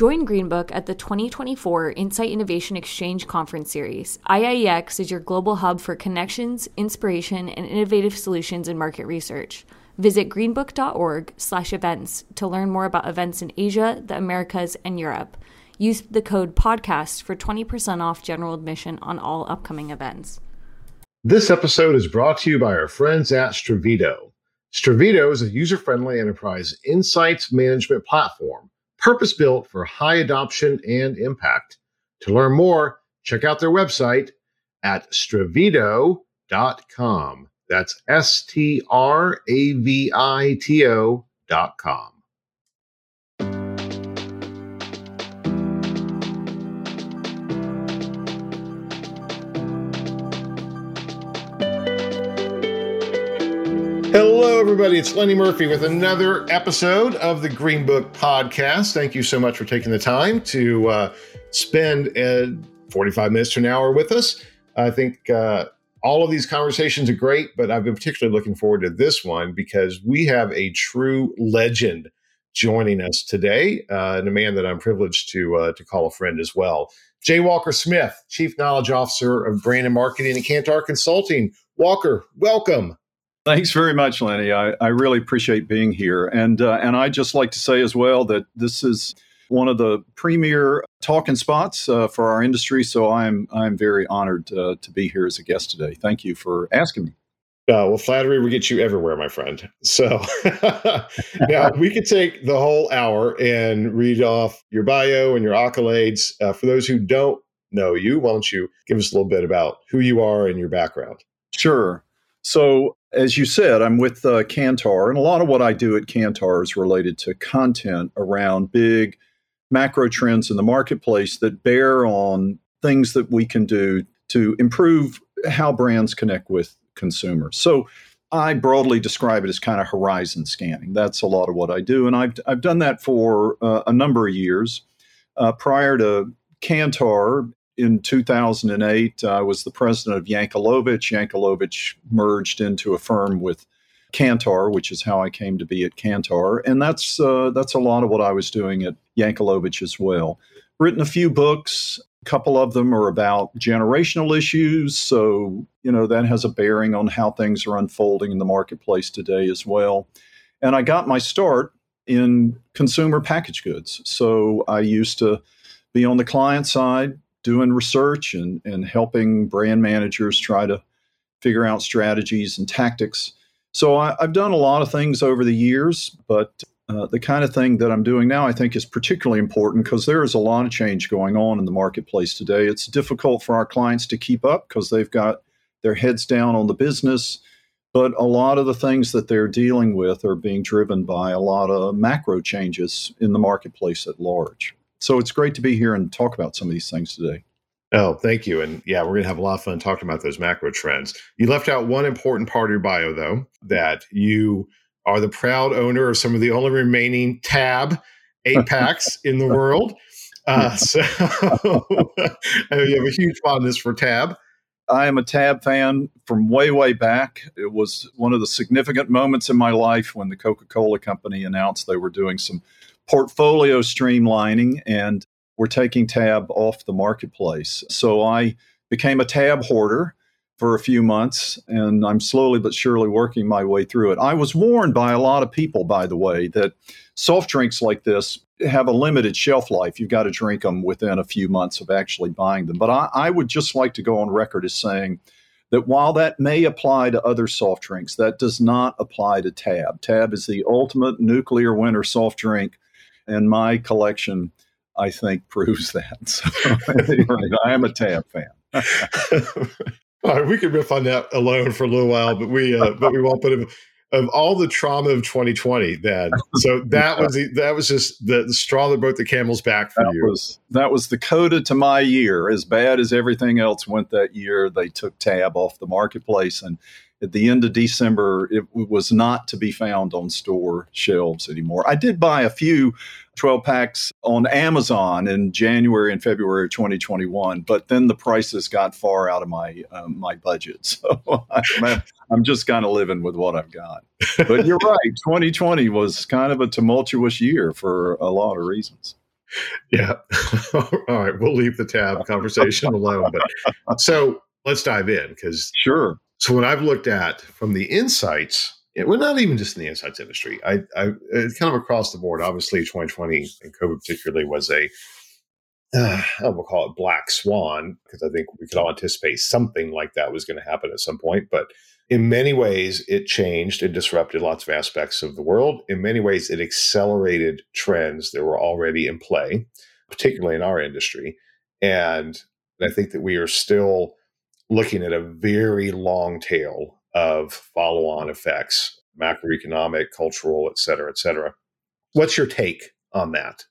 Join Greenbook at the 2024 Insight Innovation Exchange Conference Series. IIEX is your global hub for connections, inspiration, and innovative solutions in market research. Visit greenbook.org/events to learn more about events in Asia, the Americas, and Europe. Use the code podcast for 20% off general admission on all upcoming events. This episode is brought to you by our friends at Stravito. Stravito is a user-friendly enterprise insights management platform purpose built for high adoption and impact. To learn more, check out their website at stravito.com. That's S T R A V I T O Hello, everybody. It's Lenny Murphy with another episode of the Greenbook Podcast. Thank you so much for taking the time to uh, spend uh, 45 minutes to an hour with us. I think uh, all of these conversations are great, but I've been particularly looking forward to this one because we have a true legend joining us today, uh, and a man that I'm privileged to uh, to call a friend as well. J. Walker Smith, Chief Knowledge Officer of Brand and Marketing at Kantar Consulting. Walker, welcome. Thanks very much, Lenny. I, I really appreciate being here. And, uh, and I'd just like to say as well that this is one of the premier talking spots uh, for our industry. So I'm, I'm very honored uh, to be here as a guest today. Thank you for asking me. Uh, well, flattery will get you everywhere, my friend. So now we could take the whole hour and read off your bio and your accolades. Uh, for those who don't know you, why don't you give us a little bit about who you are and your background? Sure. So as you said, I'm with uh, Kantar, and a lot of what I do at Kantar is related to content around big macro trends in the marketplace that bear on things that we can do to improve how brands connect with consumers. So I broadly describe it as kind of horizon scanning. That's a lot of what I do, and I've I've done that for uh, a number of years. Uh, prior to Kantar, in 2008, I was the president of Yankelovich. Yankelovich merged into a firm with Kantar, which is how I came to be at Kantar, and that's uh, that's a lot of what I was doing at Yankelovich as well. Written a few books. A couple of them are about generational issues, so you know that has a bearing on how things are unfolding in the marketplace today as well. And I got my start in consumer packaged goods, so I used to be on the client side doing research and, and helping brand managers try to figure out strategies and tactics. So I, have done a lot of things over the years, but uh, the kind of thing that I'm doing now I think is particularly important because there is a lot of change going on in the marketplace today. It's difficult for our clients to keep up because they've got their heads down on the business. But a lot of the things that they're dealing with are being driven by a lot of macro changes in the marketplace at large. So it's great to be here and talk about some of these things today. Oh, thank you. And yeah, we're going to have a lot of fun talking about those macro trends. You left out one important part of your bio, though, that you are the proud owner of some of the only remaining Tab eight packs in the world. Uh, so I you have a huge fondness for Tab. I am a Tab fan from way, way back. It was one of the significant moments in my life when the Coca Cola Company announced they were doing some portfolio streamlining and we're taking Tab off the marketplace. So I became a Tab hoarder for a few months and I'm slowly but surely working my way through it. I was warned by a lot of people, by the way, that soft drinks like this have a limited shelf life. You've got to drink them within a few months of actually buying them. But I, I would just like to go on record as saying, that while that may apply to other soft drinks, that does not apply to Tab. Tab is the ultimate nuclear winter soft drink and my collection, I think, proves that. So I am a Tab fan. all right, we could riff on that alone for a little while, but we uh, but we won't. But of, of all the trauma of 2020, then so that was the, that was just the, the, straw that broke the camel's back for that you. Was, that was the coda to my year. As bad as everything else went that year, they took Tab off the marketplace, and at the end of December, it was not to be found on store shelves anymore. I did buy a few 12 packs on Amazon in January and February of 2021, but then the prices got far out of my uh, my budget. So I'm, I'm just kind of living with what I've got. But you're right, 2020 was kind of a tumultuous year for a lot of reasons. Yeah. All right. We'll leave the Tab conversation alone. But so let's dive in because sure. So what I've looked at from the insights, well, not even just in the insights industry, I, I kind of across the board. Obviously, 2020 and COVID particularly was a uh, I will call it black swan because I think we could all anticipate something like that was going to happen at some point. But in many ways, it changed and disrupted lots of aspects of the world. In many ways, it accelerated trends that were already in play, particularly in our industry. And I think that we are still looking at a very long tail of follow on effects, macroeconomic, cultural, et cetera, et cetera. What's your take on that?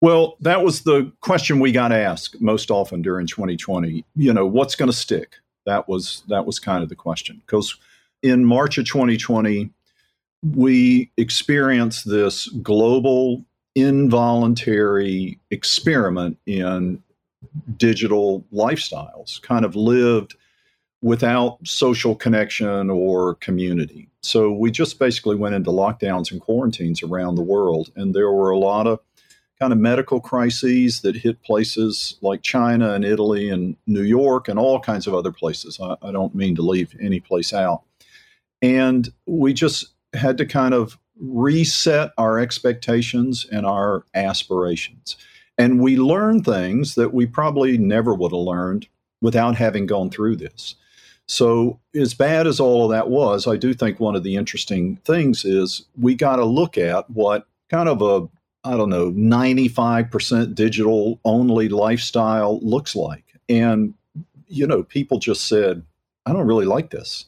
Well, that was the question we got asked most often during 2020. You know, what's going to stick? That was that was kind of the question because in March of 2020 we experienced this global involuntary experiment in digital lifestyles, kind of lived without social connection or community. So we just basically went into lockdowns and quarantines around the world. And there were a lot of kind of medical crises that hit places like China and Italy and New York and all kinds of other places. I, I don't mean to leave any place out. And we just had to kind of reset our expectations and our aspirations. And we learn things that we probably never would have learned without having gone through this. So, as bad as all of that was, I do think one of the interesting things is we got to look at what kind of a, I don't know, 95% digital only lifestyle looks like. And, you know, people just said, I don't really like this.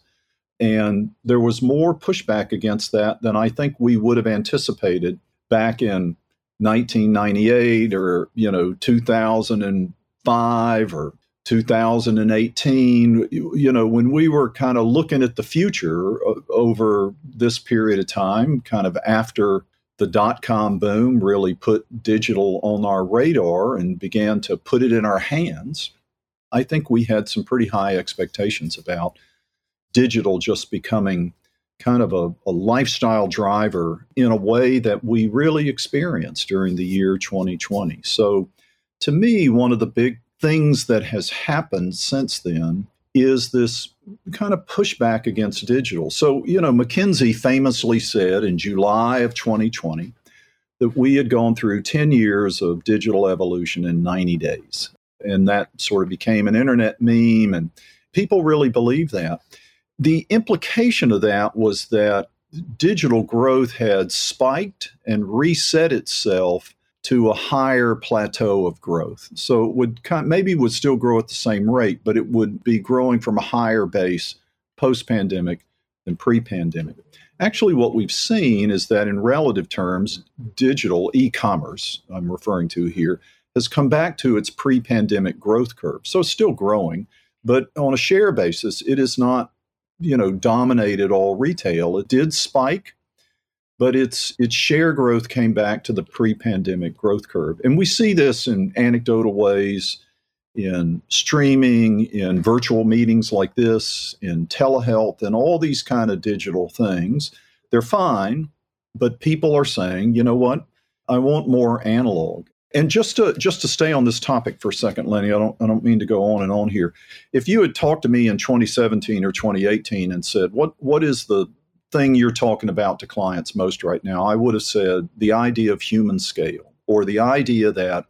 And there was more pushback against that than I think we would have anticipated back in 1998 or you know 2005 or 2018 you know when we were kind of looking at the future over this period of time kind of after the dot com boom really put digital on our radar and began to put it in our hands i think we had some pretty high expectations about digital just becoming kind of a, a, lifestyle driver in a way that we really experienced during the year 2020. So, to me, one of the big things that has happened since then is this kind of pushback against digital. So, you know, McKinsey famously said in July of 2020 that we had gone through 10 years of digital evolution in 90 days. And that sort of became an internet meme, and people really believe that the implication of that was that digital growth had spiked and reset itself to a higher plateau of growth. So it would kind of, maybe would still grow at the same rate, but it would be growing from a higher base post pandemic than pre pandemic. Actually, what we've seen is that in relative terms, digital e commerce, I'm referring to here, has come back to its pre pandemic growth curve. So it's still growing, but on a share basis, it is not you know dominated all retail. It did spike, but its its share growth came back to the pre-pandemic growth curve. And we see this in anecdotal ways in streaming, in virtual meetings like this, in telehealth and all these kind of digital things. They're fine, but people are saying, you know what? I want more analog. And just to just to stay on this topic for a second, Lenny, I don't I don't mean to go on and on here. If you had talked to me in 2017 or 2018 and said, "What what is the thing you're talking about to clients most right now?" I would have said the idea of human scale or the idea that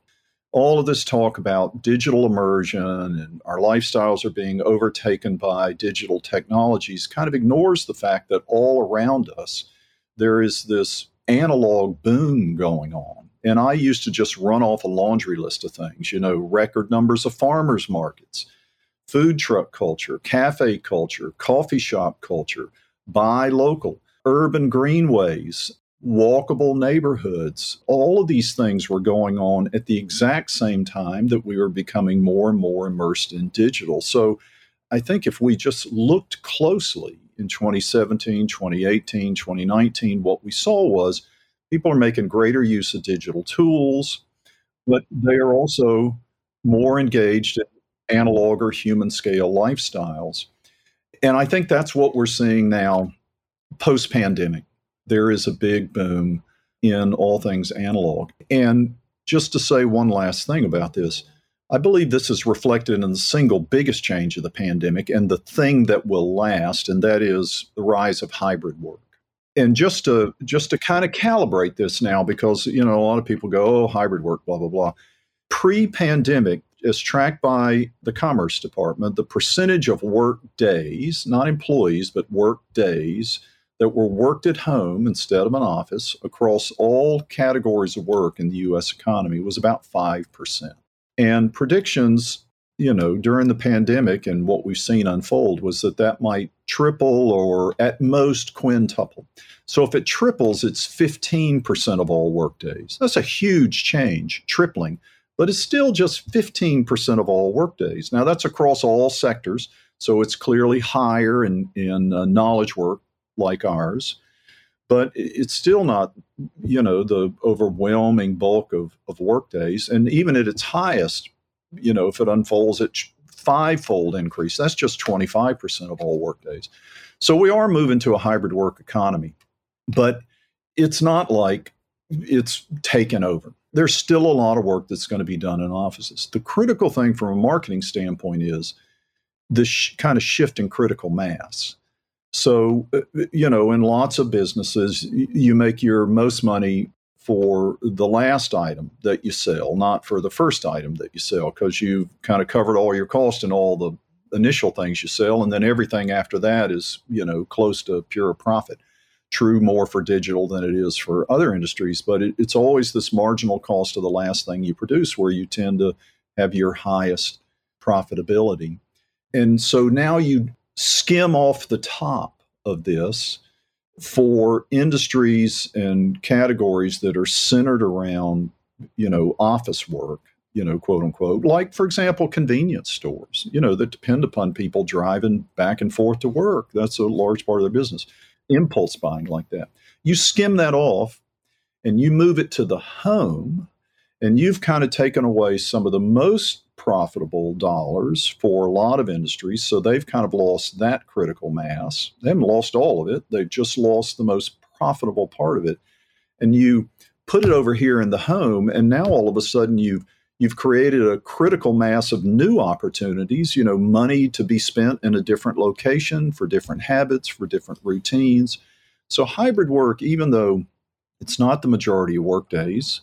all of this talk about digital immersion and our lifestyles are being overtaken by digital technologies kind of ignores the fact that all around us there is this analog boom going on and I used to just run off a laundry list of things, you know, record numbers of farmers markets, food truck culture, cafe culture, coffee shop culture, buy local, urban greenways, walkable neighborhoods. All of these things were going on at the exact same time that we were becoming more and more immersed in digital. So I think if we just looked closely in 2017, 2018, 2019, what we saw was people are making greater use of digital tools, but they are also more engaged in analog or human scale lifestyles. And I think that's what we're seeing now post pandemic. There is a big boom in all things analog. And just to say one last thing about this, I believe this is reflected in the single biggest change of the pandemic and the thing that will last, and that is the rise of hybrid work. And just to just to kind of calibrate this now, because you know a lot of people go, "Oh, hybrid work, blah blah blah." Pre-pandemic, as tracked by the Commerce Department, the percentage of work days, not employees, but work days that were worked at home instead of an office across all categories of work in the US economy was about 5%. And predictions, you know, during the pandemic and what we've seen unfold was that that might triple or at most quintuple. So if it triples, it's 15% of all workdays. That's a huge change, tripling, but it's still just 15% of all workdays. Now, that's across all sectors. So it's clearly higher in, in uh, knowledge work like ours, but it's still not, you know, the overwhelming bulk of, of workdays. And even at its highest, you know, if it unfolds at fivefold increase, that's just 25% of all workdays. So we are moving to a hybrid work economy, but it's not like it's taken over. There's still a lot of work that's going to be done in offices. The critical thing from a marketing standpoint is this sh- kind of shift in critical mass. So, uh, you know, in lots of businesses, you make your most money for the last item that you sell, not for the first item that you sell, because you've kind of covered all your cost and all the initial things you sell. And then everything after that is, you know, close to pure profit. True more for digital than it is for other industries, but it, it's always this marginal cost of the last thing you produce where you tend to have your highest profitability. And so now you skim off the top of this for industries and categories that are centered around, you know, office work, you know, quote unquote, like, for example, convenience stores, you know, that depend upon people driving back and forth to work. That's a large part of their business. Impulse buying like that. You skim that off and you move it to the home, and you've kind of taken away some of the most profitable dollars for a lot of industries. So they've kind of lost that critical mass. They haven't lost all of it, they've just lost the most profitable part of it. And you put it over here in the home, and now all of a sudden you've you've created a critical mass of new opportunities, you know, money to be spent in a different location for different habits, for different routines. So hybrid work, even though it's not the majority of work days,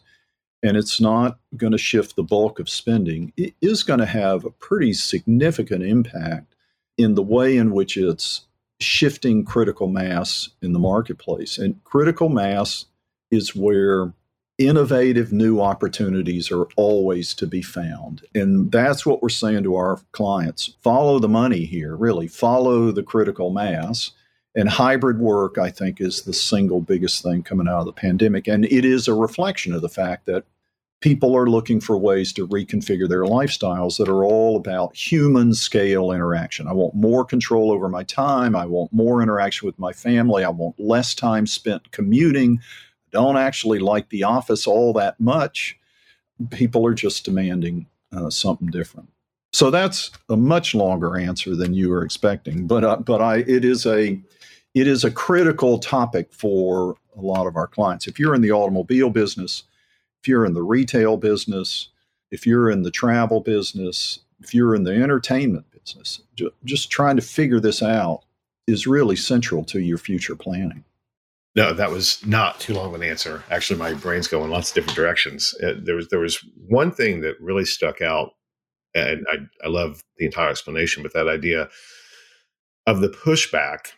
and it's not going to shift the bulk of spending, it is going to have a pretty significant impact in the way in which it's shifting critical mass in the marketplace. And critical mass is where innovative new opportunities are always to be found. And that's what we're saying to our clients follow the money here, really, follow the critical mass. And hybrid work, I think, is the single biggest thing coming out of the pandemic. And it is a reflection of the fact that people are looking for ways to reconfigure their lifestyles that are all about human scale interaction. I want more control over my time. I want more interaction with my family. I want less time spent commuting. I don't actually like the office all that much. People are just demanding uh, something different. So that's a much longer answer than you were expecting, but uh, but I it is a it is a critical topic for a lot of our clients. If you're in the automobile business, if you're in the retail business, if you're in the travel business, if you're in the entertainment business, just trying to figure this out is really central to your future planning. No, that was not too long of an answer. Actually, my brain's going lots of different directions. Uh, there was there was one thing that really stuck out, and I, I love the entire explanation, but that idea of the pushback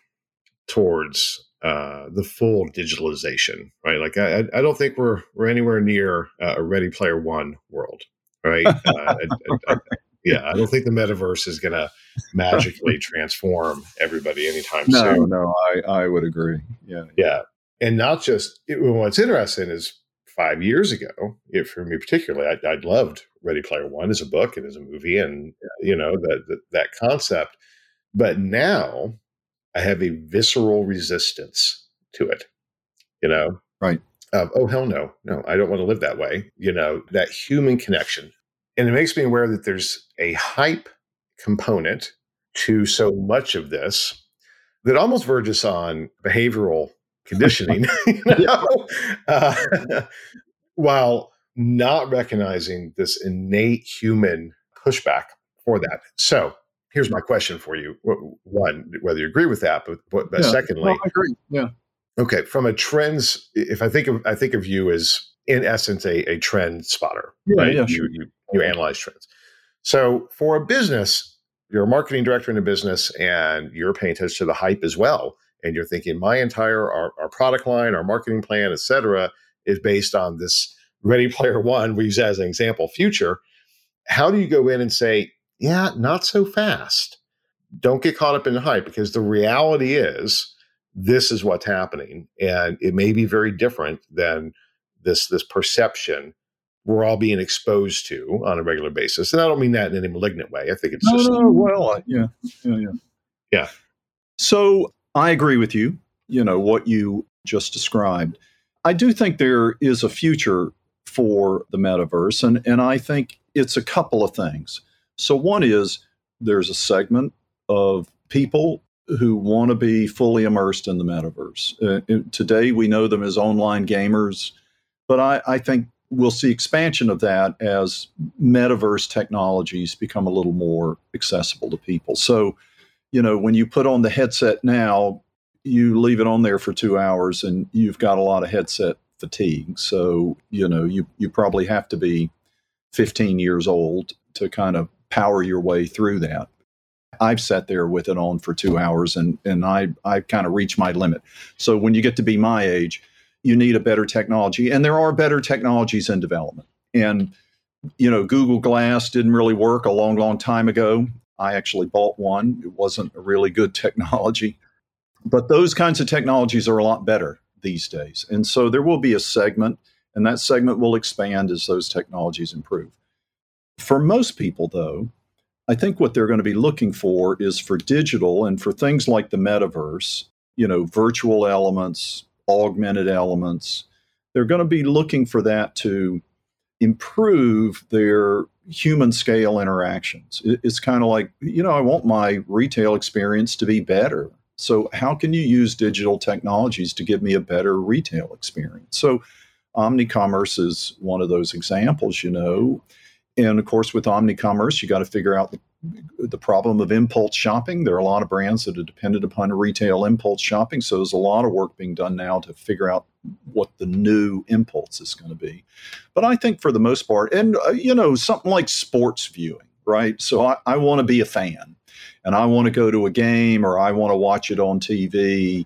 towards uh, the full digitalization, right? Like I, I don't think we're we're anywhere near uh, a Ready Player One world, right? Uh, I, I, yeah, I don't think the metaverse is going to magically transform everybody anytime no, soon. No, no, I I would agree. Yeah, yeah, and not just it, what's interesting is five years ago, if for me particularly, I, I loved Ready Player One as a book and as a movie, and you know that that, that concept. But now I have a visceral resistance to it. You know, right? Oh hell no, no, I don't want to live that way. You know, that human connection, and it makes me aware that there's a hype component to so much of this that almost verges on behavioral conditioning. you know? uh, while not recognizing this innate human pushback for that. So here's my question for you: one, whether you agree with that, but, but yeah, secondly, I agree. Yeah. Okay, from a trends, if I think of I think of you as in essence a, a trend spotter, yeah, right? Yeah, sure. you, you you analyze trends. So for a business, you're a marketing director in a business, and you're paying attention to the hype as well, and you're thinking my entire our, our product line, our marketing plan, et cetera, is based on this Ready Player One. We use as an example, future. How do you go in and say, yeah, not so fast? Don't get caught up in the hype because the reality is this is what's happening and it may be very different than this this perception we're all being exposed to on a regular basis and i don't mean that in any malignant way i think it's no, just no, well yeah yeah yeah. Yeah. So i agree with you you know what you just described. I do think there is a future for the metaverse and and i think it's a couple of things so one is there's a segment of people who want to be fully immersed in the metaverse. Uh, today, we know them as online gamers, but I, I, think we'll see expansion of that as metaverse technologies become a little more accessible to people. So, you know, when you put on the headset now, you leave it on there for two hours and you've got a lot of headset fatigue. So, you know, you, you probably have to be 15 years old to kind of power your way through that. I've sat there with it on for two hours and, and I, I kind of reached my limit. So when you get to be my age, you need a better technology. And there are better technologies in development. And, you know, Google Glass didn't really work a long, long time ago. I actually bought one. It wasn't a really good technology. But those kinds of technologies are a lot better these days. And so there will be a segment, and that segment will expand as those technologies improve. For most people, though, I think what they're going to be looking for is for digital and for things like the metaverse, you know, virtual elements, augmented elements. They're going to be looking for that to improve their human scale interactions. It's kind of like, you know, I want my retail experience to be better. So, how can you use digital technologies to give me a better retail experience? So, omnicommerce is one of those examples, you know. And of course, with omni-commerce, you got to figure out the, the problem of impulse shopping. There are a lot of brands that are dependent upon retail impulse shopping. So there's a lot of work being done now to figure out what the new impulse is going to be. But I think for the most part, and uh, you know, something like sports viewing, right? So I, I want to be a fan and I want to go to a game or I want to watch it on TV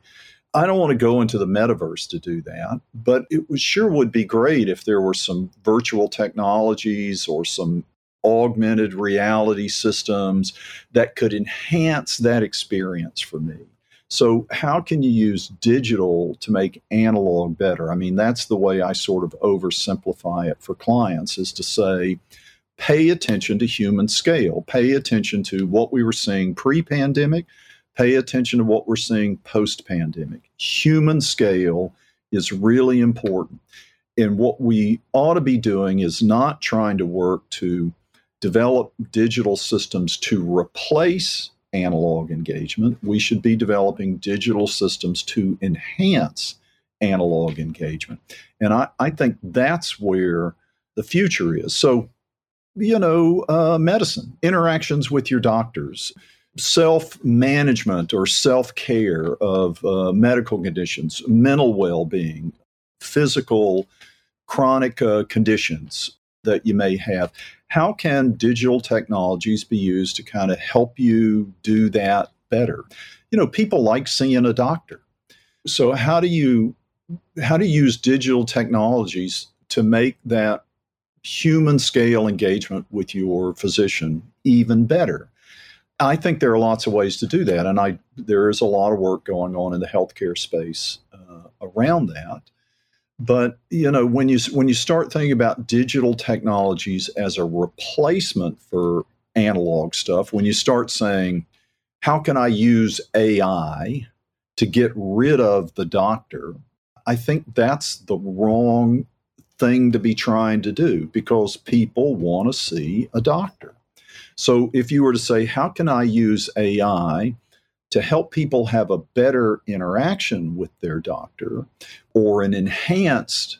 I don't want to go into the metaverse to do that, but it was, sure would be great if there were some virtual technologies or some augmented reality systems that could enhance that experience for me. So, how can you use digital to make analog better? I mean, that's the way I sort of oversimplify it for clients is to say, pay attention to human scale, pay attention to what we were seeing pre pandemic pay attention to what we're seeing post pandemic. Human scale is really important. And what we ought to be doing is not trying to work to develop digital systems to replace analog engagement. We should be developing digital systems to enhance analog engagement. And I, I think that's where the future is. So, you know, uh, medicine, interactions with your doctors, self management or self care of uh, medical conditions, mental well being, physical chronic uh, conditions that you may have. How can digital technologies be used to kind of help you do that better? You know, people like seeing a doctor. So how do you how do you use digital technologies to make that human scale engagement with your physician even better? I think there are lots of ways to do that, and I there is a lot of work going on in the healthcare space uh, around that. But you know, when you when you start thinking about digital technologies as a replacement for analog stuff, when you start saying, "How can I use AI to get rid of the doctor?" I think that's the wrong thing to be trying to do because people want to see a doctor. So if you were to say, how can I use AI to help people have a better interaction with their doctor or an enhanced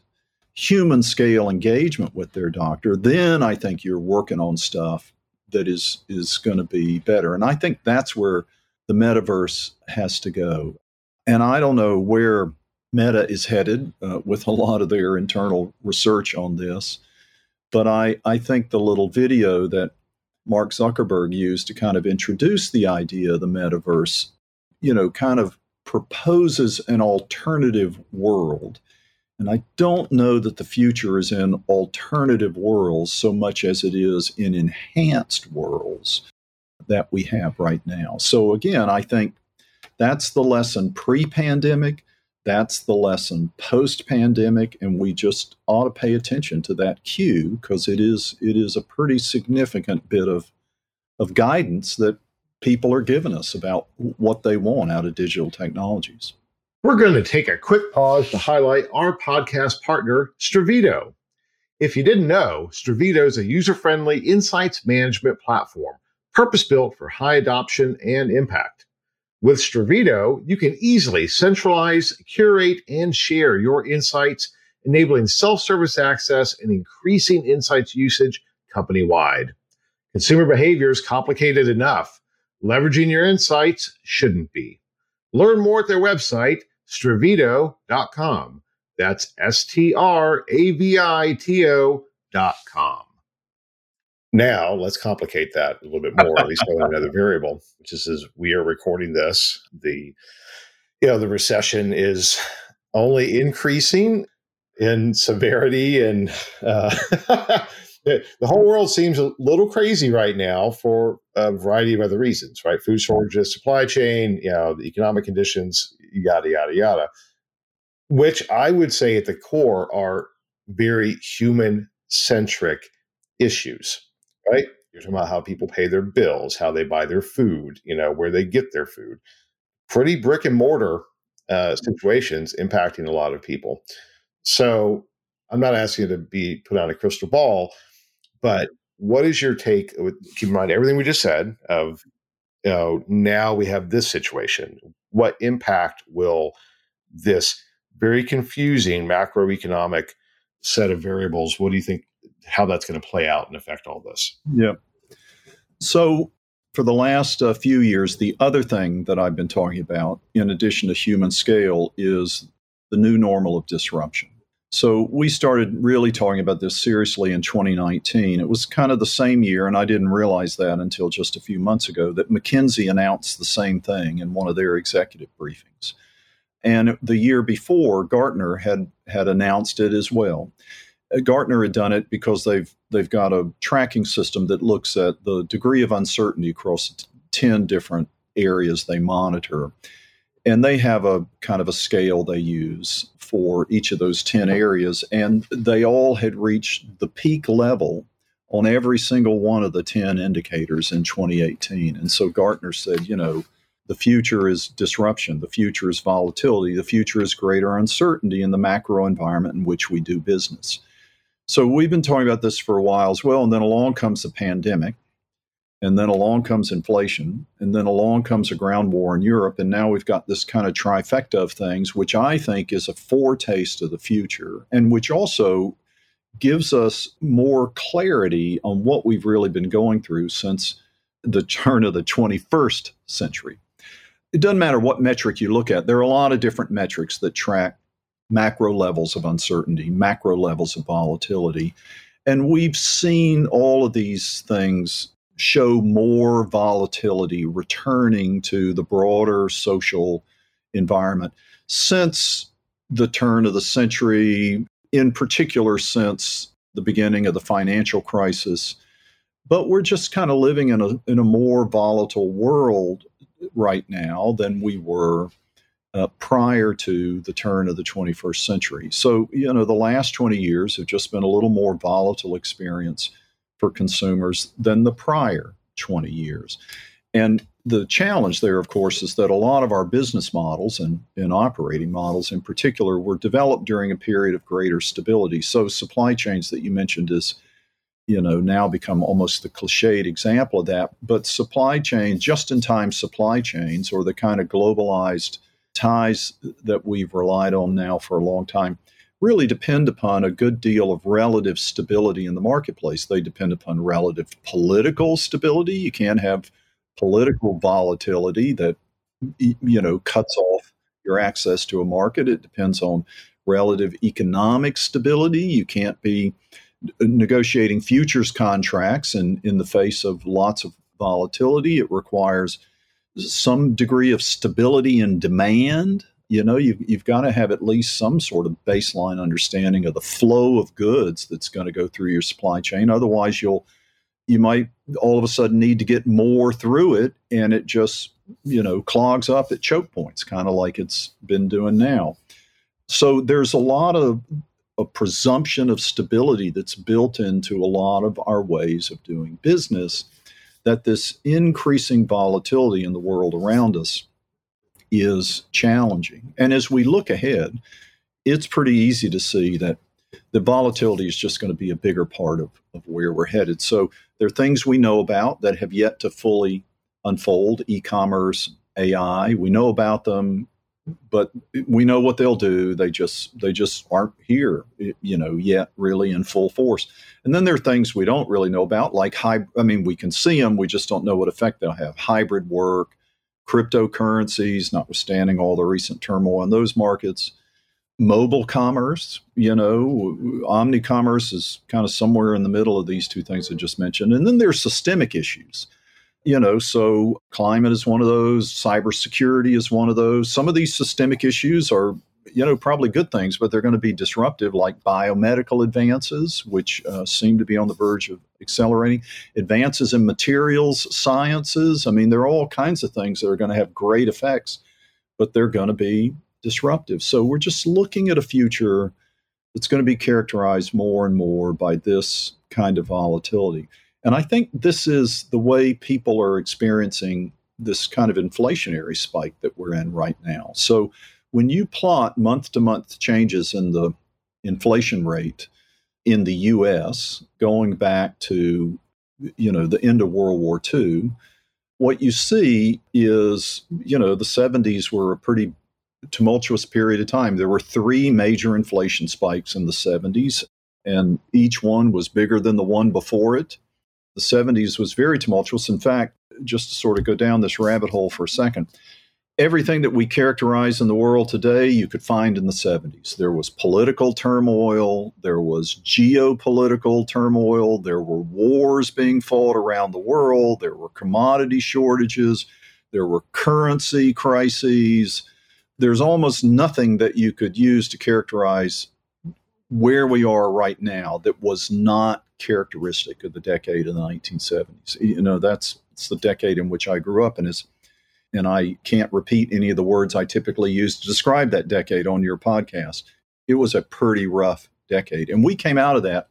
human scale engagement with their doctor, then I think you're working on stuff that is is going to be better. And I think that's where the metaverse has to go. And I don't know where Meta is headed uh, with a lot of their internal research on this, but I, I think the little video that Mark Zuckerberg used to kind of introduce the idea of the metaverse, you know, kind of proposes an alternative world. And I don't know that the future is in alternative worlds so much as it is in enhanced worlds that we have right now. So, again, I think that's the lesson pre pandemic. That's the lesson post pandemic. And we just ought to pay attention to that cue because it is, it is a pretty significant bit of, of guidance that people are giving us about what they want out of digital technologies. We're going to take a quick pause to highlight our podcast partner, Stravito. If you didn't know, Stravito is a user friendly insights management platform purpose built for high adoption and impact. With Stravito, you can easily centralize, curate, and share your insights, enabling self service access and increasing insights usage company wide. Consumer behavior is complicated enough. Leveraging your insights shouldn't be. Learn more at their website, stravito.com. That's S T R A V I T O.com. Now, let's complicate that a little bit more, at least with another variable, which is as we are recording this, the you know, the recession is only increasing in severity and uh, the whole world seems a little crazy right now for a variety of other reasons, right? Food shortages, supply chain, you know, the economic conditions, yada, yada, yada, which I would say at the core are very human centric issues right? You're talking about how people pay their bills, how they buy their food, you know, where they get their food. Pretty brick and mortar uh, situations impacting a lot of people. So I'm not asking you to be put on a crystal ball, but what is your take? Keep in mind everything we just said. Of you know, now we have this situation. What impact will this very confusing macroeconomic set of variables? What do you think how that's going to play out and affect all this. Yeah. So, for the last uh, few years, the other thing that I've been talking about, in addition to human scale, is the new normal of disruption. So, we started really talking about this seriously in 2019. It was kind of the same year, and I didn't realize that until just a few months ago, that McKinsey announced the same thing in one of their executive briefings. And the year before, Gartner had, had announced it as well. Gartner had done it because they've they've got a tracking system that looks at the degree of uncertainty across 10 different areas they monitor. And they have a kind of a scale they use for each of those 10 areas. And they all had reached the peak level on every single one of the 10 indicators in 2018. And so Gartner said, you know, the future is disruption, the future is volatility, the future is greater uncertainty in the macro environment in which we do business. So we've been talking about this for a while as well. And then along comes the pandemic. And then along comes inflation. And then along comes a ground war in Europe. And now we've got this kind of trifecta of things, which I think is a foretaste of the future and which also gives us more clarity on what we've really been going through since the turn of the 21st century. It doesn't matter what metric you look at, there are a lot of different metrics that track macro levels of uncertainty, macro levels of volatility. And we've seen all of these things show more volatility returning to the broader social environment since the turn of the century, in particular, since the beginning of the financial crisis. But we're just kind of living in a, in a more volatile world right now than we were uh, prior to the turn of the 21st century. So, you know, the last 20 years have just been a little more volatile experience for consumers than the prior 20 years. And the challenge there, of course, is that a lot of our business models and, and operating models in particular were developed during a period of greater stability. So, supply chains that you mentioned is you know now become almost the cliched example of that but supply chains just in time supply chains or the kind of globalized ties that we've relied on now for a long time really depend upon a good deal of relative stability in the marketplace. They depend upon relative political stability. You can't have political volatility that you know cuts off your access to a market. It depends on relative economic stability. You can't be negotiating futures contracts in, in the face of lots of volatility. It requires some degree of stability in demand. You know, you've, you've got to have at least some sort of baseline understanding of the flow of goods that's going to go through your supply chain. Otherwise, you'll you might all of a sudden need to get more through it, and it just you know clogs up at choke points, kind of like it's been doing now. So there's a lot of a presumption of stability that's built into a lot of our ways of doing business that this increasing volatility in the world around us is challenging. And as we look ahead, it's pretty easy to see that the volatility is just going to be a bigger part of, of where we're headed. So there are things we know about that have yet to fully unfold e commerce, AI. We know about them but we know what they'll do. They just they just aren't here, you know, yet really in full force. And then there are things we don't really know about, like high. I mean, we can see them, we just don't know what effect they'll have. Hybrid work, cryptocurrencies, notwithstanding all the recent turmoil in those markets. Mobile commerce, you know, omni-commerce is kind of somewhere in the middle of these two things I just mentioned. And then there's systemic issues you know, so climate is one of those, cybersecurity is one of those. Some of these systemic issues are, you know, probably good things, but they're going to be disruptive, like biomedical advances, which uh, seem to be on the verge of accelerating, advances in materials sciences. I mean, there are all kinds of things that are going to have great effects, but they're going to be disruptive. So we're just looking at a future that's going to be characterized more and more by this kind of volatility. And I think this is the way people are experiencing this kind of inflationary spike that we're in right now. So when you plot month to month changes in the inflation rate in the US going back to you know the end of World War II, what you see is, you know, the 70s were a pretty tumultuous period of time. There were three major inflation spikes in the 70s, and each one was bigger than the one before it the 70s was very tumultuous. In fact, just to sort of go down this rabbit hole for a second, everything that we characterize in the world today you could find in the 70s. There was political turmoil, there was geopolitical turmoil, there were wars being fought around the world, there were commodity shortages, there were currency crises. There's almost nothing that you could use to characterize where we are right now that was not characteristic of the decade of the 1970s. You know, that's it's the decade in which I grew up, and is and I can't repeat any of the words I typically use to describe that decade on your podcast. It was a pretty rough decade, and we came out of that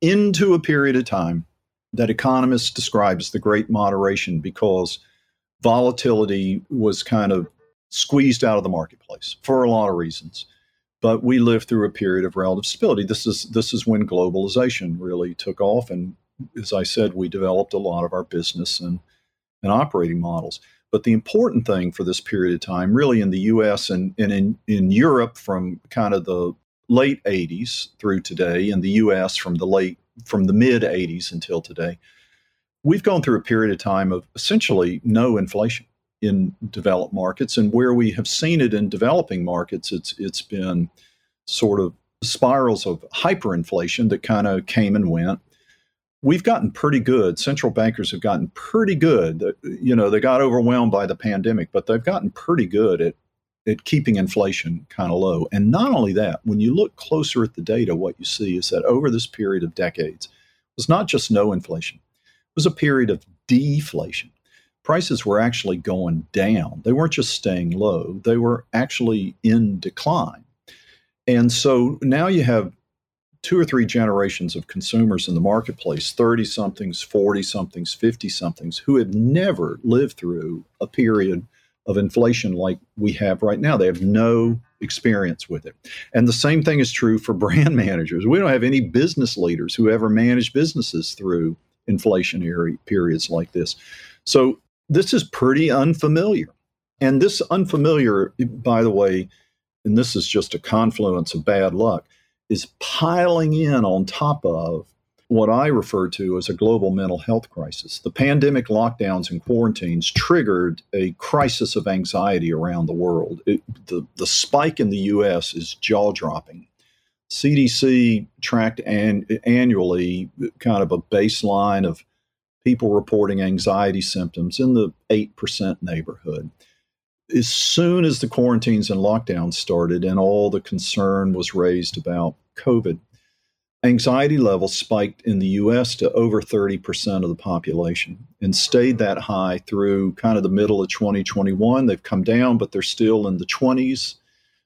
into a period of time that economists describe as the Great Moderation because volatility was kind of squeezed out of the marketplace for a lot of reasons but we lived through a period of relative stability. This is this is when globalization really took off, and as I said, we developed a lot of our business and and operating models. But the important thing for this period of time, really in the U.S. and, and in in Europe, from kind of the late '80s through today, in the U.S. from the late from the mid '80s until today, we've gone through a period of time of essentially no inflation in developed markets, and where we have seen it in developing markets, it's it's been sort of spirals of hyperinflation that kind of came and went. We've gotten pretty good. Central bankers have gotten pretty good. You know, they got overwhelmed by the pandemic, but they've gotten pretty good at at keeping inflation kind of low. And not only that, when you look closer at the data, what you see is that over this period of decades, it was not just no inflation; it was a period of deflation prices were actually going down. They weren't just staying low, they were actually in decline. And so now you have two or three generations of consumers in the marketplace 30 somethings, 40 somethings, 50 somethings who have never lived through a period of inflation like we have right now. They have no experience with it. And the same thing is true for brand managers. We don't have any business leaders who ever manage businesses through inflationary periods like this. So this is pretty unfamiliar. And this unfamiliar, by the way, and this is just a confluence of bad luck, is piling in on top of what I refer to as a global mental health crisis. The pandemic lockdowns and quarantines triggered a crisis of anxiety around the world. It, the, the spike in the US is jaw dropping. CDC tracked an, annually kind of a baseline of people reporting anxiety symptoms in the 8% neighborhood. As soon as the quarantines and lockdowns started and all the concern was raised about COVID, anxiety levels spiked in the US to over 30% of the population and stayed that high through kind of the middle of 2021. They've come down, but they're still in the 20s.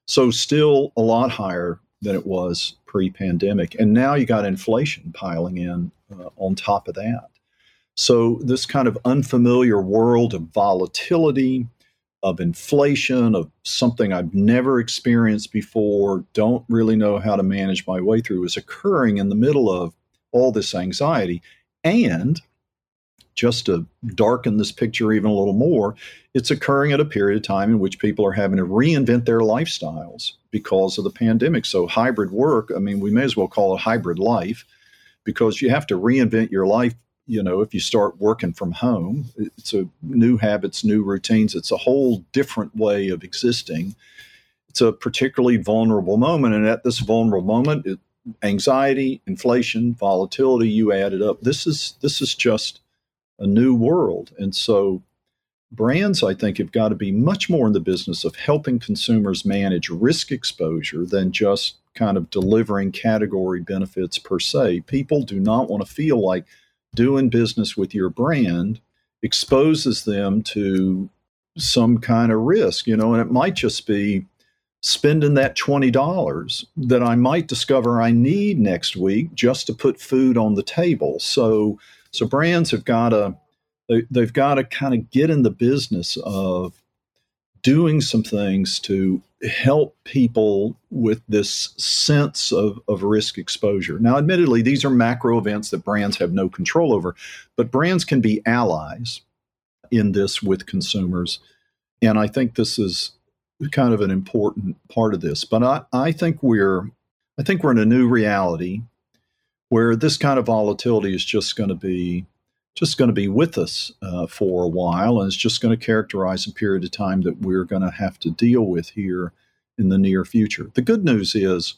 So, still a lot higher than it was pre pandemic. And now you got inflation piling in uh, on top of that. So, this kind of unfamiliar world of volatility, of inflation, of something I've never experienced before, don't really know how to manage my way through, is occurring in the middle of all this anxiety. And just to darken this picture even a little more, it's occurring at a period of time in which people are having to reinvent their lifestyles because of the pandemic. So, hybrid work, I mean, we may as well call it hybrid life because you have to reinvent your life you know if you start working from home it's a new habits new routines. It's a whole different way of existing. It's a particularly vulnerable moment and at this vulnerable moment it, anxiety inflation volatility you added up. This is this is just a new world and so brands i think have got to be much more in the business of helping consumers manage risk exposure than just kind of delivering category benefits per se. People do not want to feel like doing business with your brand exposes them to some kind of risk, you know, and it might just be spending that $20 that I might discover I need next week just to put food on the table. So so brands have got to they, they've got to kind of get in the business of doing some things to help people with this sense of, of risk exposure. Now, admittedly, these are macro events that brands have no control over, but brands can be allies in this with consumers. And I think this is kind of an important part of this. But I, I think we're I think we're in a new reality where this kind of volatility is just going to be just going to be with us uh, for a while, and it's just going to characterize a period of time that we're going to have to deal with here in the near future. The good news is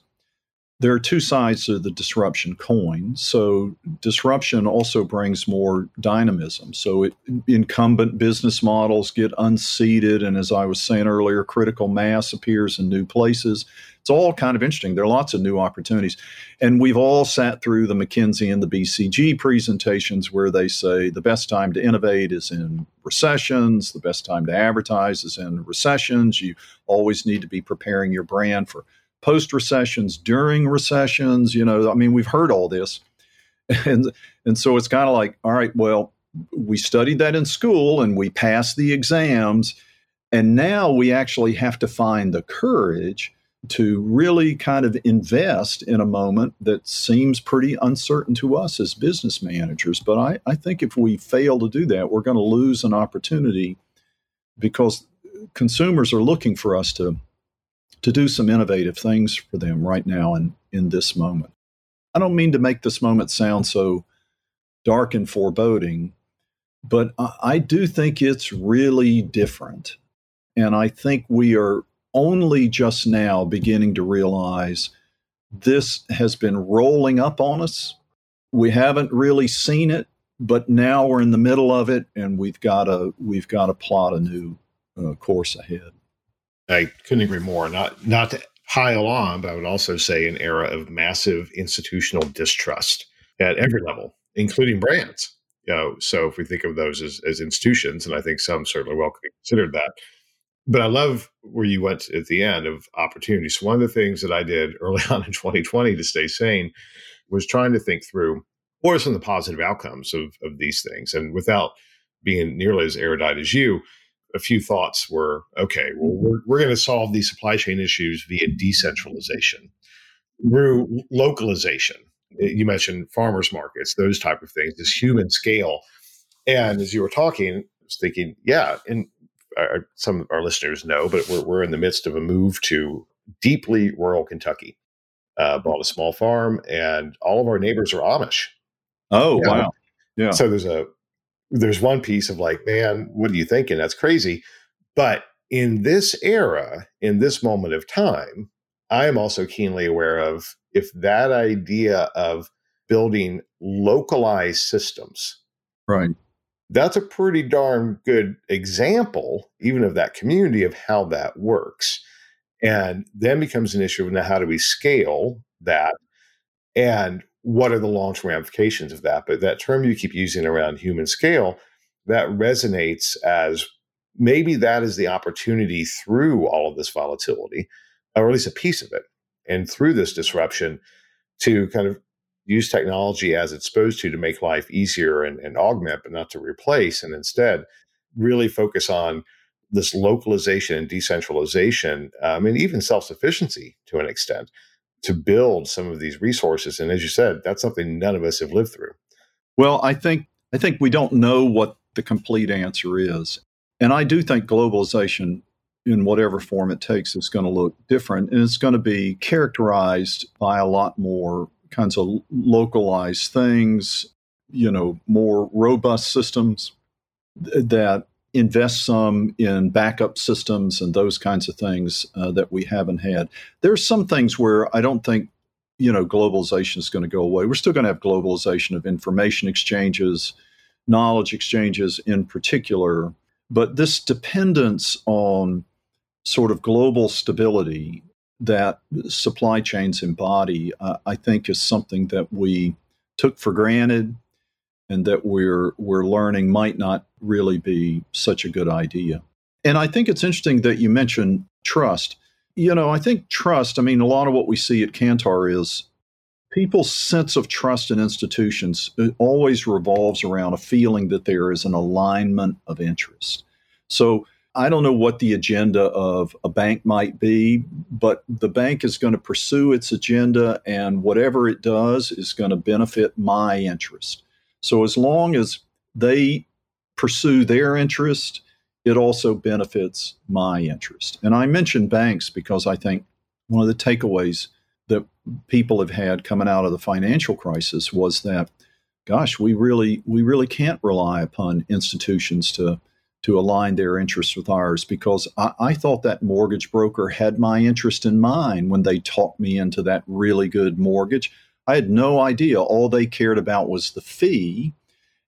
there are two sides to the disruption coin. So disruption also brings more dynamism. So it, incumbent business models get unseated, and as I was saying earlier, critical mass appears in new places. It's all kind of interesting. There are lots of new opportunities, and we've all sat through the McKinsey and the BCG presentations where they say the best time to innovate is in recessions, the best time to advertise is in recessions. You always need to be preparing your brand for post recessions, during recessions. You know, I mean, we've heard all this, and and so it's kind of like, all right, well, we studied that in school and we passed the exams, and now we actually have to find the courage to really kind of invest in a moment that seems pretty uncertain to us as business managers. But I, I think if we fail to do that, we're going to lose an opportunity because consumers are looking for us to to do some innovative things for them right now and in this moment. I don't mean to make this moment sound so dark and foreboding, but I do think it's really different. And I think we are only just now beginning to realize this has been rolling up on us. We haven't really seen it, but now we're in the middle of it, and we've got to we've got to plot a new uh, course ahead. I couldn't agree more. Not not to pile on, but I would also say an era of massive institutional distrust at mm-hmm. every level, including brands. You know, so if we think of those as, as institutions, and I think some certainly well considered that. But I love where you went at the end of opportunities. One of the things that I did early on in 2020 to stay sane was trying to think through what are some of the positive outcomes of, of these things. And without being nearly as erudite as you, a few thoughts were okay, well, mm-hmm. we're, we're going to solve these supply chain issues via decentralization, through localization. You mentioned farmers markets, those type of things, this human scale. And as you were talking, I was thinking, yeah, and our, some of our listeners know, but we're, we're in the midst of a move to deeply rural Kentucky. uh, bought a small farm, and all of our neighbors are Amish. Oh wow! Yeah. So there's a there's one piece of like, man, what are you thinking? That's crazy. But in this era, in this moment of time, I am also keenly aware of if that idea of building localized systems, right? That's a pretty darn good example, even of that community, of how that works. And then becomes an issue of now how do we scale that? And what are the long term ramifications of that? But that term you keep using around human scale, that resonates as maybe that is the opportunity through all of this volatility, or at least a piece of it, and through this disruption to kind of use technology as it's supposed to to make life easier and, and augment, but not to replace, and instead really focus on this localization and decentralization, um, and even self sufficiency to an extent, to build some of these resources. And as you said, that's something none of us have lived through. Well, I think I think we don't know what the complete answer is, and I do think globalization, in whatever form it takes, is going to look different, and it's going to be characterized by a lot more kinds of localized things, you know, more robust systems that invest some in backup systems and those kinds of things uh, that we haven't had. There's some things where I don't think you know globalization is going to go away. We're still going to have globalization of information exchanges, knowledge exchanges in particular, but this dependence on sort of global stability that supply chains embody, uh, I think, is something that we took for granted and that we're we're learning might not really be such a good idea. And I think it's interesting that you mentioned trust. You know, I think trust, I mean, a lot of what we see at Kantar is people's sense of trust in institutions always revolves around a feeling that there is an alignment of interest. So I don't know what the agenda of a bank might be, but the bank is going to pursue its agenda, and whatever it does is going to benefit my interest. So as long as they pursue their interest, it also benefits my interest. And I mention banks because I think one of the takeaways that people have had coming out of the financial crisis was that gosh, we really we really can't rely upon institutions to to align their interests with ours because I, I, thought that mortgage broker had my interest in mind when they talked me into that really good mortgage. I had no idea. All they cared about was the fee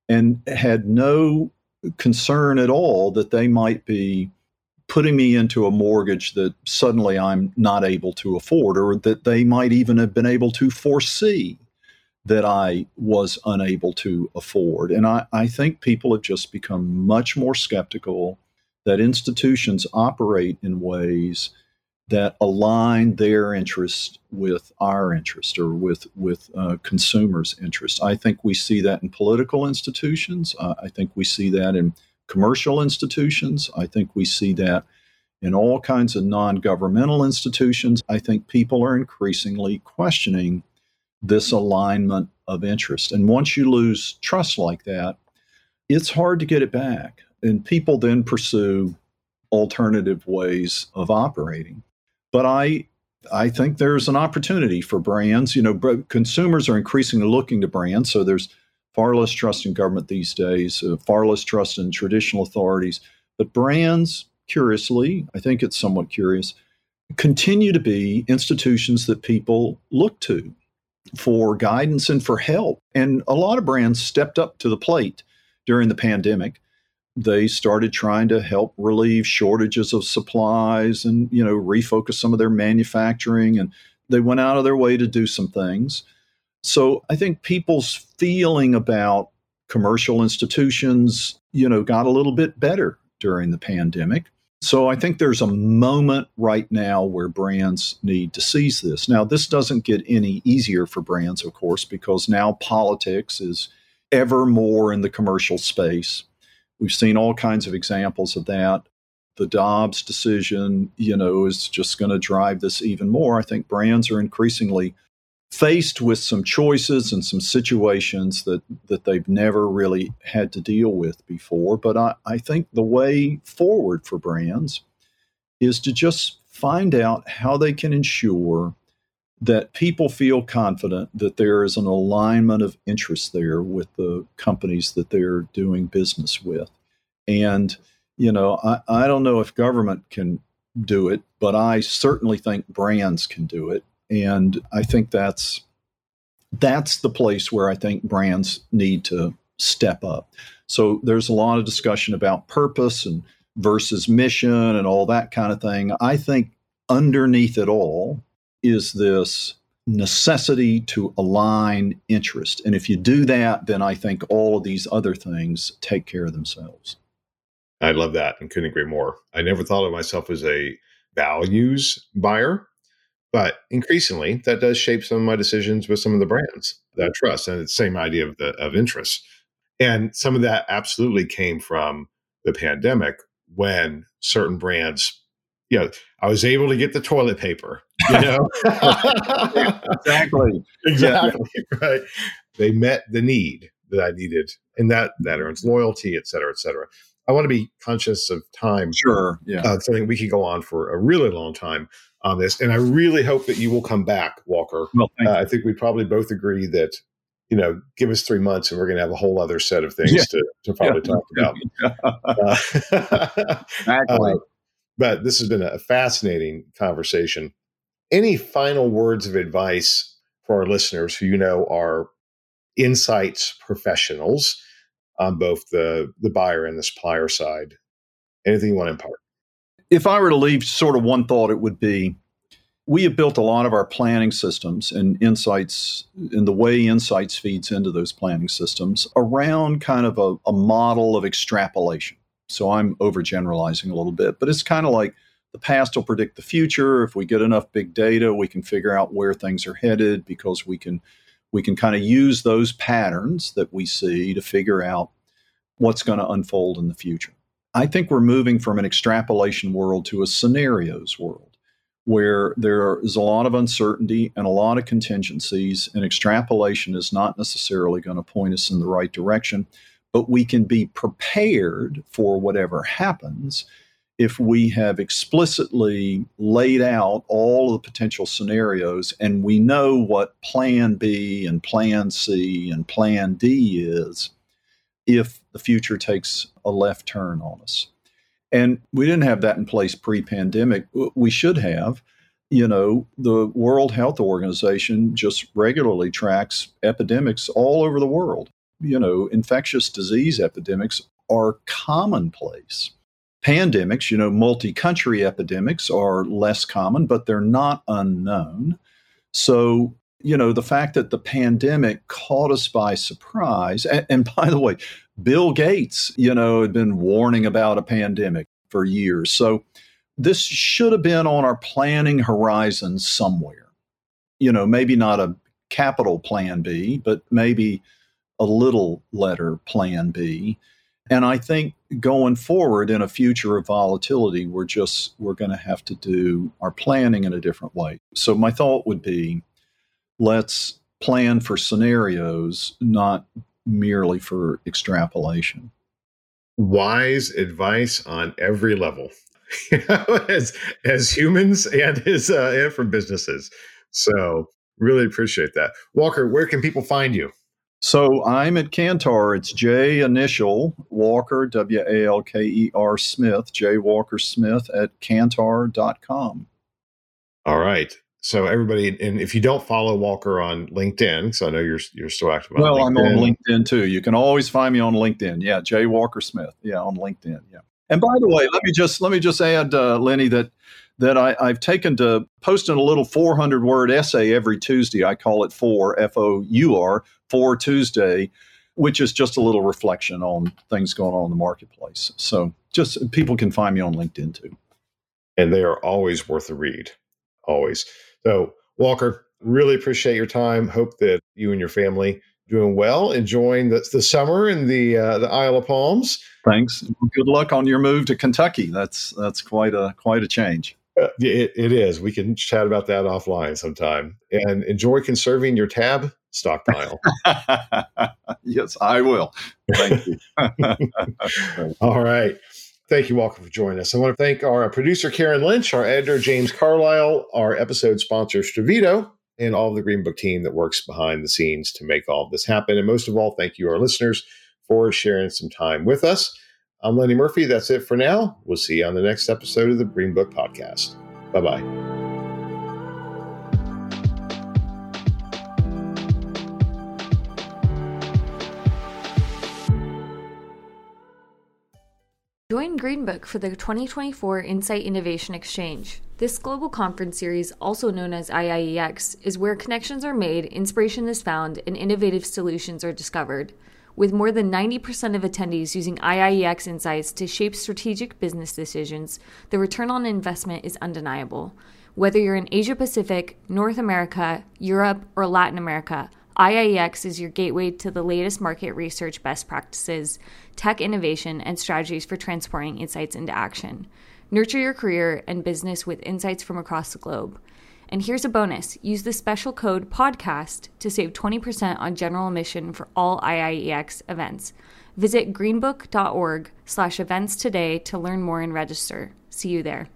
and had no concern at all that they might be putting me into a mortgage that suddenly I'm not able to afford or that they might even have been able to foresee that I was unable to afford. And I, I think people have just become much more skeptical that institutions operate in ways that align their interest with our interest or with with uh, consumers' interest. I think we see that in political institutions. Uh, I think we see that in commercial institutions. I think we see that in all kinds of non-governmental institutions. I think people are increasingly questioning this alignment of interest. And once you lose trust like that, it's hard to get it back. And people then pursue alternative ways of operating. But I I think there's an opportunity for brands. You know, consumers are increasingly looking to brands, so there's far less trust in government these days, uh, far less trust in traditional authorities. But brands, curiously, I think it's somewhat curious, continue to be institutions that people look to for guidance and for help. And a lot of brands stepped up to the plate during the pandemic. They started trying to help relieve shortages of supplies and, you know, refocus some of their manufacturing and they went out of their way to do some things. So I think people's feeling about commercial institutions, you know, got a little bit better during the pandemic. So I think there's a moment right now where brands need to seize this. Now, this doesn't get any easier for brands, of course, because now politics is ever more in the commercial space. We've seen all kinds of examples of that. The Dobbs decision, you know, is just going to drive this even more. I think brands are increasingly faced with some choices and some situations that, that they've never really had to deal with before. But I, I think the way forward for brands is to just find out how they can ensure that people feel confident that there is an alignment of interest there with the companies that they're doing business with. And, you know, I, I don't know if government can do it, but I certainly think brands can do it. And I think that's that's the place where I think brands need to step up. So there's a lot of discussion about purpose and versus mission and all that kind of thing. I think underneath it all is this necessity to align interest. And if you do that, then I think all of these other things take care of themselves. I love that and couldn't agree more. I never thought of myself as a values buyer, but increasingly that does shape some of my decisions with some of the brands that I trust. And it's the same idea of the of interest. And some of that absolutely came from the pandemic when certain brands, you know, I was able to get the toilet paper, you know? exactly. exactly. Right. They met the need that I needed. And that that earns loyalty, et cetera, et cetera. I want to be conscious of time. Sure. Yeah. Uh, so I think we could go on for a really long time on this. And I really hope that you will come back, Walker. Well, uh, I think we probably both agree that, you know, give us three months and we're going to have a whole other set of things yeah. to, to probably yeah. talk about. uh, exactly. Uh, but this has been a fascinating conversation. Any final words of advice for our listeners who you know are insights professionals on both the the buyer and the supplier side? Anything you want to impart? If I were to leave sort of one thought, it would be we have built a lot of our planning systems and insights and the way insights feeds into those planning systems around kind of a, a model of extrapolation. So I'm overgeneralizing a little bit, but it's kind of like the past will predict the future. If we get enough big data, we can figure out where things are headed because we can we can kind of use those patterns that we see to figure out what's going to unfold in the future. I think we're moving from an extrapolation world to a scenarios world where there is a lot of uncertainty and a lot of contingencies, and extrapolation is not necessarily going to point us in the right direction, but we can be prepared for whatever happens if we have explicitly laid out all of the potential scenarios and we know what plan B and plan C and plan D is if the future takes a left turn on us. And we didn't have that in place pre pandemic. We should have. You know, the World Health Organization just regularly tracks epidemics all over the world. You know, infectious disease epidemics are commonplace pandemics, you know, multi country epidemics are less common, but they're not unknown. So, you know, the fact that the pandemic caught us by surprise, and, and by the way, Bill Gates, you know, had been warning about a pandemic for years. So, this should have been on our planning horizon somewhere. You know, maybe not a capital plan B, but maybe a little letter plan B. And I think going forward in a future of volatility, we're just we're going to have to do our planning in a different way. So my thought would be let's plan for scenarios, not merely for extrapolation. Wise advice on every level, as as humans and as uh, and from businesses. So really appreciate that, Walker. Where can people find you? So I'm at Kantar. It's J initial Walker, W A L K E R Smith, J Walker Smith at Kantar.com. All right. So everybody, and if you don't follow Walker on LinkedIn, so I know you're you're still active on well, LinkedIn. I'm on LinkedIn too. You can always find me on LinkedIn. Yeah, J Walker Smith. Yeah, on LinkedIn. Yeah. And by the way, let me just let me just add, uh, Lenny, that that I, have taken to posting a little 400 word essay every Tuesday. I call it four F O U R for Tuesday, which is just a little reflection on things going on in the marketplace. So just people can find me on LinkedIn too. And they are always worth a read, always. So, Walker, really appreciate your time. Hope that you and your family doing well, enjoying the, the summer in the uh, the Isle of Palms. Thanks. Good luck on your move to Kentucky. That's that's quite a quite a change. It, it is. We can chat about that offline sometime. And enjoy conserving your Tab stockpile. yes, I will. Thank you. All right. Thank you, Walker, for joining us. I want to thank our producer, Karen Lynch, our editor, James Carlisle, our episode sponsor, Stravito, and all of the Greenbook team that works behind the scenes to make all of this happen. And most of all, thank you, our listeners, for sharing some time with us. I'm Lenny Murphy. That's it for now. We'll see you on the next episode of the Greenbook Podcast. Bye bye. Join Greenbook for the 2024 Insight Innovation Exchange. This global conference series, also known as IIEX, is where connections are made, inspiration is found, and innovative solutions are discovered. With more than 90% of attendees using IIEX insights to shape strategic business decisions, the return on investment is undeniable. Whether you're in Asia Pacific, North America, Europe, or Latin America, IIEX is your gateway to the latest market research best practices, tech innovation, and strategies for transporting insights into action. Nurture your career and business with insights from across the globe. And here's a bonus use the special code PODCAST to save 20% on general admission for all IIEX events. Visit greenbook.org slash events today to learn more and register. See you there.